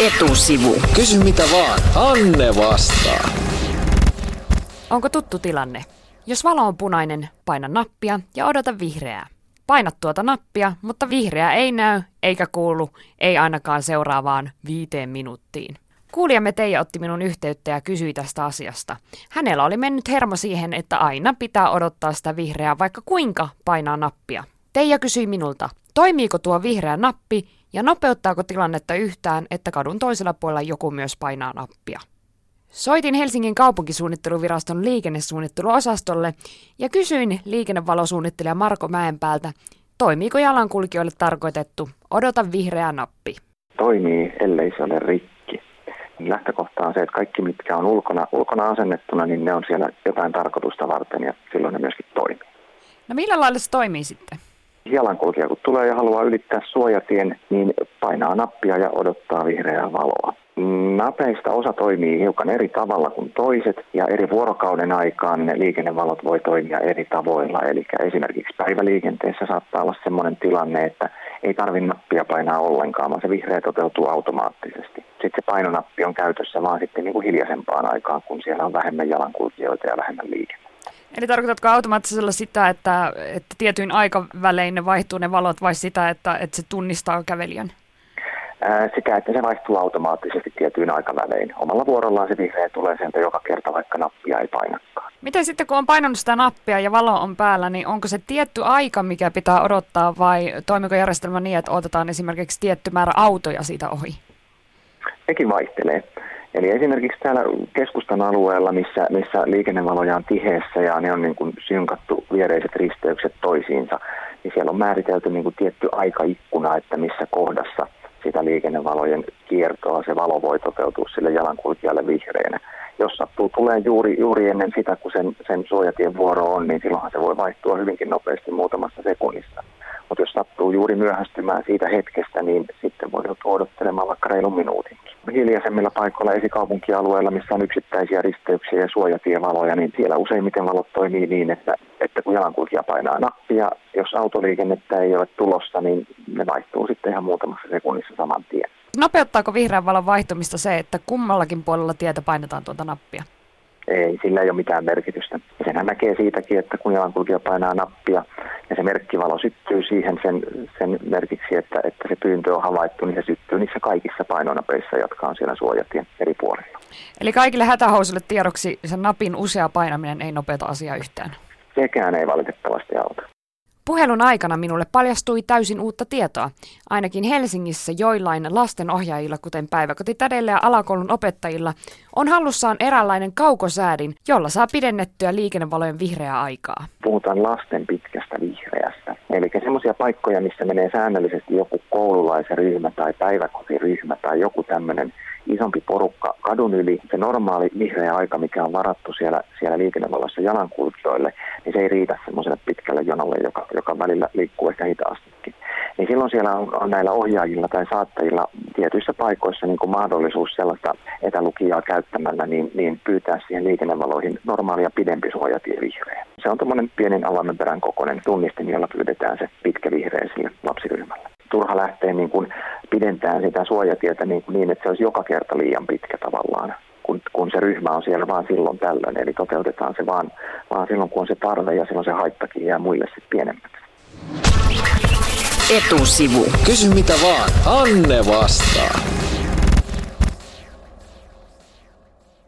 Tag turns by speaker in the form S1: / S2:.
S1: Etusivu. Kysy mitä vaan, Anne vastaa.
S2: Onko tuttu tilanne? Jos valo on punainen, paina nappia ja odota vihreää. Paina tuota nappia, mutta vihreää ei näy eikä kuulu, ei ainakaan seuraavaan viiteen minuuttiin. Kuulijamme Teija otti minun yhteyttä ja kysyi tästä asiasta. Hänellä oli mennyt hermo siihen, että aina pitää odottaa sitä vihreää, vaikka kuinka painaa nappia. Teija kysyi minulta, toimiiko tuo vihreä nappi ja nopeuttaako tilannetta yhtään, että kadun toisella puolella joku myös painaa nappia. Soitin Helsingin kaupunkisuunnitteluviraston liikennesuunnitteluosastolle ja kysyin liikennevalosuunnittelija Marko Mäenpäältä, toimiiko jalankulkijoille tarkoitettu odota vihreä nappi.
S3: Toimii, ellei se ole rikki. Lähtökohta on se, että kaikki mitkä on ulkona, ulkona asennettuna, niin ne on siellä jotain tarkoitusta varten ja silloin ne myöskin toimii.
S2: No millä lailla se toimii sitten?
S3: Jalankulkija kun tulee ja haluaa ylittää suojatien, niin painaa nappia ja odottaa vihreää valoa. Napeista osa toimii hiukan eri tavalla kuin toiset ja eri vuorokauden aikaan ne liikennevalot voi toimia eri tavoilla. Eli esimerkiksi päiväliikenteessä saattaa olla sellainen tilanne, että ei tarvitse nappia painaa ollenkaan, vaan se vihreä toteutuu automaattisesti. Sitten se painonappi on käytössä vaan sitten niin kuin hiljaisempaan aikaan, kun siellä on vähemmän jalankulkijoita ja vähemmän liikennettä.
S2: Eli tarkoitatko automaattisella sitä, että, että tietyin aikavälein ne vaihtuu ne valot vai sitä, että, että se tunnistaa kävelijän?
S3: Sitä, että se vaihtuu automaattisesti tietyin aikavälein. Omalla vuorollaan se vihreä tulee sieltä joka kerta, vaikka nappia ei painakaan.
S2: Miten sitten, kun on painanut sitä nappia ja valo on päällä, niin onko se tietty aika, mikä pitää odottaa vai toimiko järjestelmä niin, että otetaan esimerkiksi tietty määrä autoja siitä ohi?
S3: Sekin vaihtelee. Eli esimerkiksi täällä keskustan alueella, missä, missä liikennevaloja on tiheessä ja ne on niin kuin synkattu viereiset risteykset toisiinsa, niin siellä on määritelty niin kuin tietty aikaikkuna, että missä kohdassa sitä liikennevalojen kiertoa se valo voi toteutua sille jalankulkijalle vihreänä. Jos sattuu tulee juuri, juuri ennen sitä, kun sen, sen suojatien vuoro on, niin silloinhan se voi vaihtua hyvinkin nopeasti muutamassa sekunnissa. Mutta jos sattuu juuri myöhästymään siitä hetkestä, niin sitten voi joutua odottelemaan vaikka reilun minuutin hiljaisemmilla paikoilla esikaupunkialueilla, missä on yksittäisiä risteyksiä ja suojatievaloja, niin siellä useimmiten valot toimii niin, että, että kun jalankulkija painaa nappia, jos autoliikennettä ei ole tulossa, niin ne vaihtuu sitten ihan muutamassa sekunnissa saman tien.
S2: Nopeuttaako vihreän valon vaihtumista se, että kummallakin puolella tietä painetaan tuota nappia?
S3: Ei, sillä ei ole mitään merkitystä. Senhän näkee siitäkin, että kun jalankulkija painaa nappia ja se merkkivalo syttyy siihen sen, sen merkiksi, että, että se pyyntö on havaittu, niin se syttyy niissä kaikissa painonapeissa, jotka on siellä suojatien eri puolilla.
S2: Eli kaikille hätähousuille tiedoksi sen napin usea painaminen ei nopeuta asiaa yhtään?
S3: Sekään ei valitettavasti auta.
S2: Puhelun aikana minulle paljastui täysin uutta tietoa. Ainakin Helsingissä joillain lastenohjaajilla, kuten päiväkotitädeillä ja alakoulun opettajilla, on hallussaan eräänlainen kaukosäädin, jolla saa pidennettyä liikennevalojen vihreää aikaa.
S3: Puhutaan lasten pitkästä vihreästä. Eli semmoisia paikkoja, missä menee säännöllisesti joku koululaisryhmä tai päiväkotiryhmä tai joku tämmöinen isompi porukka kadun yli. Se normaali vihreä aika, mikä on varattu siellä, siellä liikennevalossa jalankulkijoille, niin se ei riitä semmoiselle pitkälle jonolle, joka, joka välillä liikkuu ehkä hitaastikin. Niin silloin siellä on, on näillä ohjaajilla tai saattajilla tietyissä paikoissa niin kuin mahdollisuus sellaista etälukijaa käyttämällä niin, niin pyytää siihen liikennevaloihin normaalia pidempi suojatie vihreä. Se on tuommoinen pienin alamäperän kokoinen tunnistin, jolla pyydetään se pitkä vihreä sille lapsiryhmälle turha lähteä niin kuin pidentää sitä suojatietä niin, kuin niin, että se olisi joka kerta liian pitkä tavallaan, kun, kun se ryhmä on siellä vaan silloin tällöin. Eli toteutetaan se vaan, vaan silloin, kun on se tarve ja silloin se haittakin jää muille sitten pienemmäksi.
S1: Etusivu. Kysy mitä vaan. Anne vastaa.